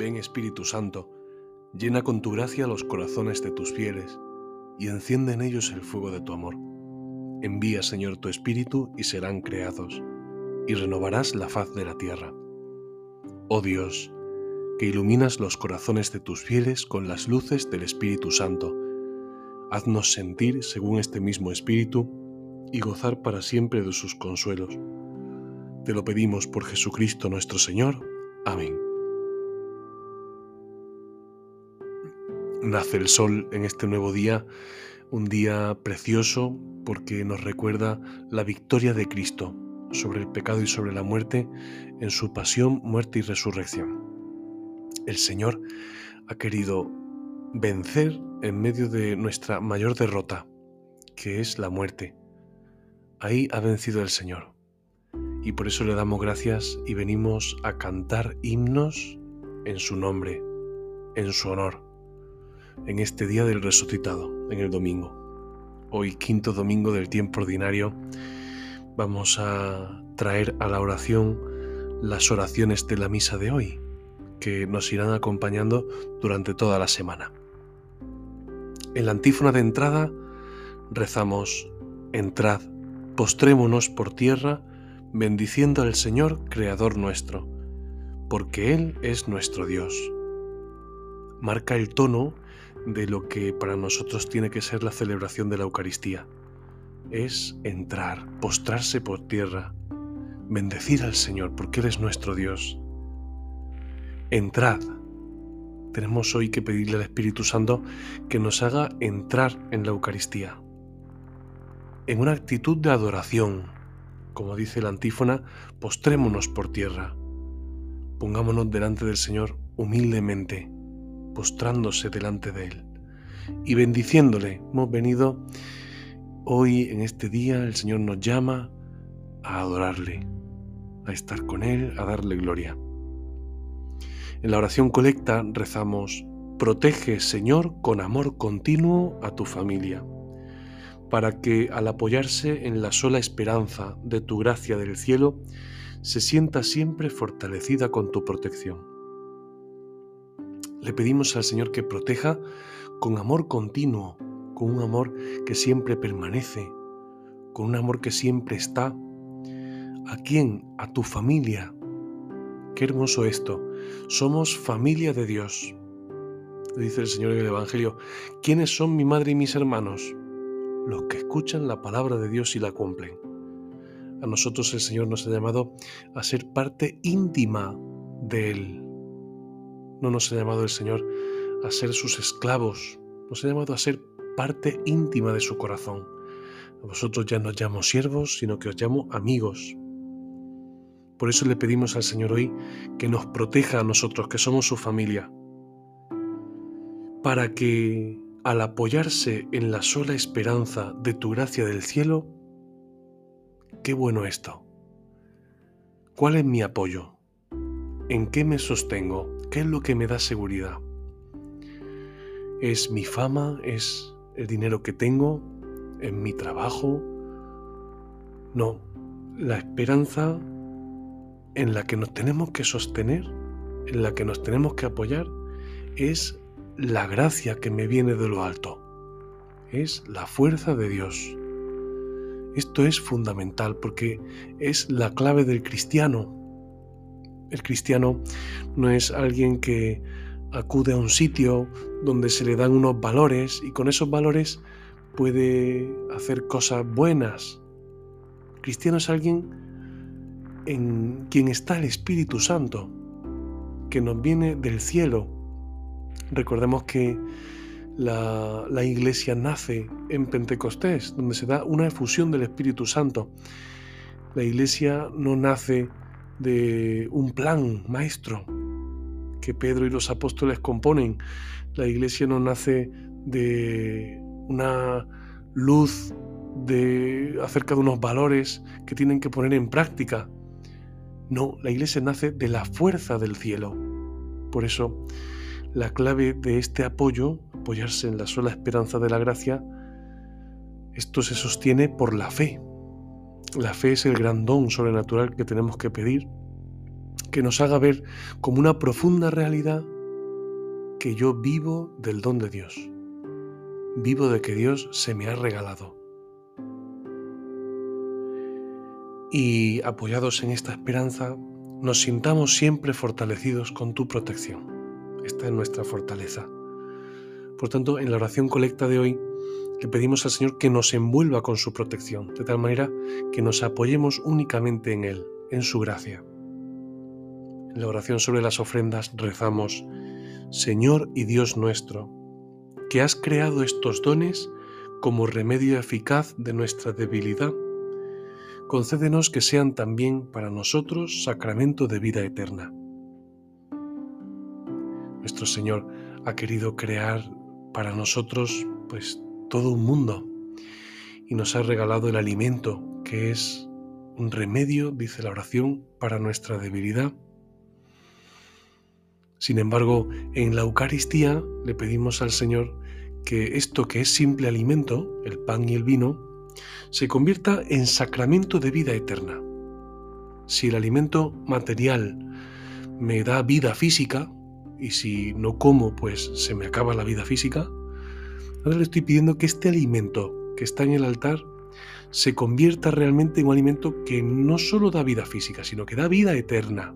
Ven Espíritu Santo, llena con tu gracia los corazones de tus fieles y enciende en ellos el fuego de tu amor. Envía, Señor, tu Espíritu y serán creados, y renovarás la faz de la tierra. Oh Dios, que iluminas los corazones de tus fieles con las luces del Espíritu Santo, haznos sentir según este mismo Espíritu y gozar para siempre de sus consuelos. Te lo pedimos por Jesucristo nuestro Señor. Amén. Nace el sol en este nuevo día, un día precioso porque nos recuerda la victoria de Cristo sobre el pecado y sobre la muerte en su pasión, muerte y resurrección. El Señor ha querido vencer en medio de nuestra mayor derrota, que es la muerte. Ahí ha vencido el Señor. Y por eso le damos gracias y venimos a cantar himnos en su nombre, en su honor en este día del resucitado, en el domingo. Hoy, quinto domingo del tiempo ordinario, vamos a traer a la oración las oraciones de la misa de hoy, que nos irán acompañando durante toda la semana. En la antífona de entrada rezamos, entrad, postrémonos por tierra, bendiciendo al Señor, Creador nuestro, porque Él es nuestro Dios. Marca el tono de lo que para nosotros tiene que ser la celebración de la Eucaristía. Es entrar, postrarse por tierra, bendecir al Señor porque Él es nuestro Dios. Entrad. Tenemos hoy que pedirle al Espíritu Santo que nos haga entrar en la Eucaristía. En una actitud de adoración, como dice la antífona, postrémonos por tierra. Pongámonos delante del Señor humildemente postrándose delante de Él y bendiciéndole. Hemos venido hoy, en este día, el Señor nos llama a adorarle, a estar con Él, a darle gloria. En la oración colecta rezamos, protege, Señor, con amor continuo a tu familia, para que al apoyarse en la sola esperanza de tu gracia del cielo, se sienta siempre fortalecida con tu protección le pedimos al Señor que proteja con amor continuo, con un amor que siempre permanece, con un amor que siempre está. ¿A quién? A tu familia. Qué hermoso esto. Somos familia de Dios. Dice el Señor en el Evangelio, ¿quiénes son mi madre y mis hermanos? Los que escuchan la palabra de Dios y la cumplen. A nosotros el Señor nos ha llamado a ser parte íntima de Él. No nos ha llamado el Señor a ser sus esclavos, nos ha llamado a ser parte íntima de su corazón. A vosotros ya no os llamo siervos, sino que os llamo amigos. Por eso le pedimos al Señor hoy que nos proteja a nosotros, que somos su familia, para que al apoyarse en la sola esperanza de tu gracia del cielo, qué bueno esto. ¿Cuál es mi apoyo? ¿En qué me sostengo? ¿Qué es lo que me da seguridad? ¿Es mi fama? ¿Es el dinero que tengo? ¿Es mi trabajo? No, la esperanza en la que nos tenemos que sostener, en la que nos tenemos que apoyar, es la gracia que me viene de lo alto. Es la fuerza de Dios. Esto es fundamental porque es la clave del cristiano. El cristiano no es alguien que acude a un sitio donde se le dan unos valores y con esos valores puede hacer cosas buenas. El cristiano es alguien en quien está el Espíritu Santo, que nos viene del cielo. Recordemos que la, la, iglesia nace en Pentecostés, donde se da una efusión del Espíritu Santo. La iglesia no nace de un plan maestro que Pedro y los apóstoles componen. La iglesia no nace de una luz de acerca de unos valores que tienen que poner en práctica. No, la iglesia nace de la fuerza del cielo. Por eso, la clave de este apoyo, apoyarse en la sola esperanza de la gracia, esto se sostiene por la fe. La fe es el gran don sobrenatural que tenemos que pedir, que nos haga ver como una profunda realidad que yo vivo del don de Dios, vivo de que Dios se me ha regalado. Y apoyados en esta esperanza, nos sintamos siempre fortalecidos con tu protección. Esta es nuestra fortaleza. Por tanto, en la oración colecta de hoy, le pedimos al Señor que nos envuelva con su protección, de tal manera que nos apoyemos únicamente en Él, en su gracia. En la oración sobre las ofrendas rezamos, Señor y Dios nuestro, que has creado estos dones como remedio eficaz de nuestra debilidad, concédenos que sean también para nosotros sacramento de vida eterna. Nuestro Señor ha querido crear para nosotros pues todo un mundo y nos ha regalado el alimento que es un remedio, dice la oración, para nuestra debilidad sin embargo, en la Eucaristía le pedimos al Señor que esto que es simple alimento, el pan y el vino, se convierta en sacramento de vida eterna. Si el alimento material me da vida física, y si no como, pues se me acaba la vida física, ahora le estoy pidiendo que este alimento que está en el altar se convierta realmente en un alimento que no solo da vida física, sino que da vida eterna.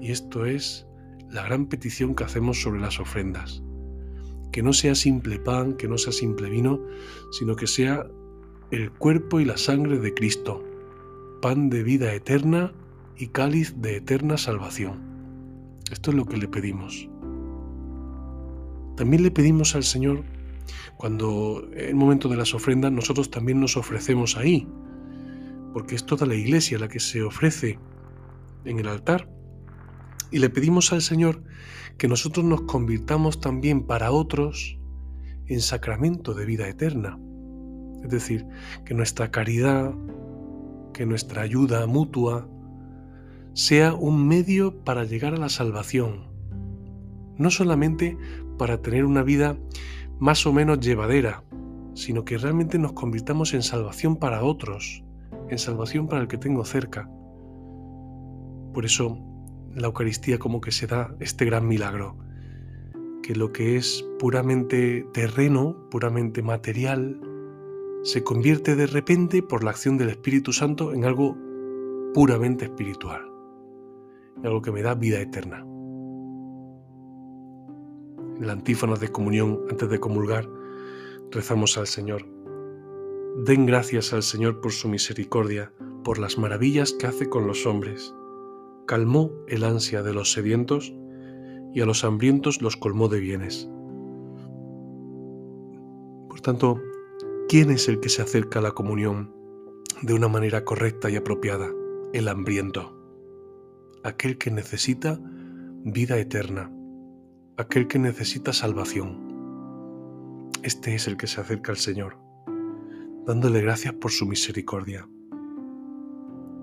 Y esto es la gran petición que hacemos sobre las ofrendas. Que no sea simple pan, que no sea simple vino, sino que sea el cuerpo y la sangre de Cristo, pan de vida eterna y cáliz de eterna salvación. Esto es lo que le pedimos. También le pedimos al Señor, cuando en el momento de las ofrendas nosotros también nos ofrecemos ahí, porque es toda la iglesia la que se ofrece en el altar y le pedimos al Señor que nosotros nos convirtamos también para otros en sacramento de vida eterna. Es decir, que nuestra caridad, que nuestra ayuda mutua sea un medio para llegar a la salvación. No solamente para tener una vida más o menos llevadera, sino que realmente nos convirtamos en salvación para otros, en salvación para el que tengo cerca. Por eso la Eucaristía como que se da este gran milagro, que lo que es puramente terreno, puramente material, se convierte de repente por la acción del Espíritu Santo en algo puramente espiritual, en algo que me da vida eterna. La antífona de comunión, antes de comulgar, rezamos al Señor. Den gracias al Señor por su misericordia, por las maravillas que hace con los hombres calmó el ansia de los sedientos y a los hambrientos los colmó de bienes. Por tanto, ¿quién es el que se acerca a la comunión de una manera correcta y apropiada? El hambriento, aquel que necesita vida eterna, aquel que necesita salvación. Este es el que se acerca al Señor, dándole gracias por su misericordia.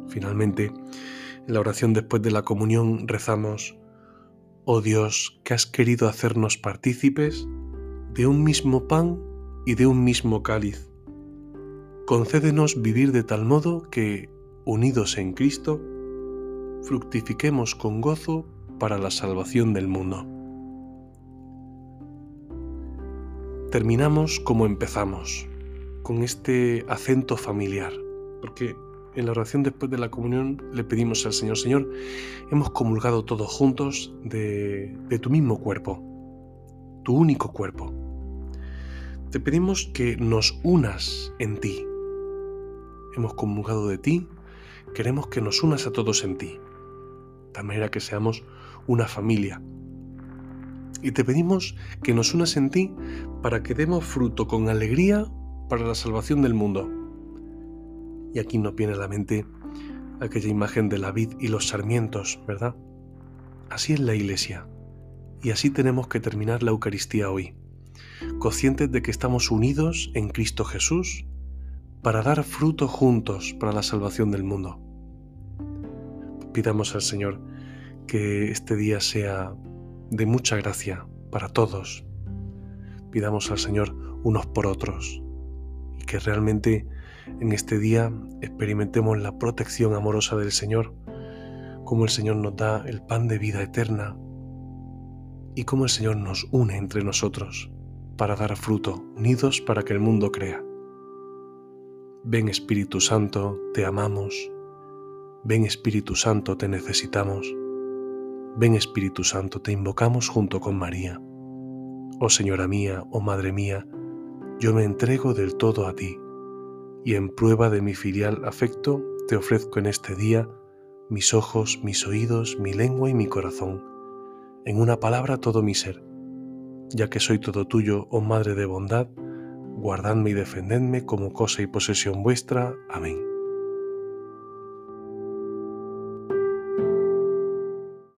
Finalmente, en la oración después de la comunión rezamos, Oh Dios, que has querido hacernos partícipes de un mismo pan y de un mismo cáliz. Concédenos vivir de tal modo que, unidos en Cristo, fructifiquemos con gozo para la salvación del mundo. Terminamos como empezamos, con este acento familiar, porque en la oración después de la comunión le pedimos al Señor, Señor, hemos comulgado todos juntos de, tu mismo cuerpo, tu único cuerpo. Te pedimos que nos unas en ti. Hemos comulgado de ti, queremos que nos unas a todos en ti, de manera que seamos una familia. Y te pedimos que nos unas en ti para que demos fruto con alegría para la salvación del mundo y aquí nos viene a la mente aquella imagen de la vid y los sarmientos, ¿verdad? Así es la iglesia. Y así tenemos que terminar la Eucaristía hoy, conscientes de que estamos unidos en Cristo Jesús para dar fruto juntos para la salvación del mundo. Pidamos al Señor que este día sea de mucha gracia para todos. Pidamos al Señor unos por otros y que realmente en este día experimentemos la protección amorosa del Señor cómo el Señor nos da el pan de vida eterna y cómo el Señor nos une entre nosotros para dar fruto, unidos para que el mundo crea. Ven Espíritu Santo, te amamos. Ven Espíritu Santo, te necesitamos. Ven Espíritu Santo, te invocamos junto con María. Oh Señora mía, oh Madre mía, yo me entrego del todo a ti, y en prueba de mi filial afecto te ofrezco en este día mis ojos, mis oídos, mi lengua y mi corazón, en una palabra todo mi ser, ya que soy todo tuyo, oh Madre de bondad, guardadme y defendedme como cosa y posesión vuestra. Amén.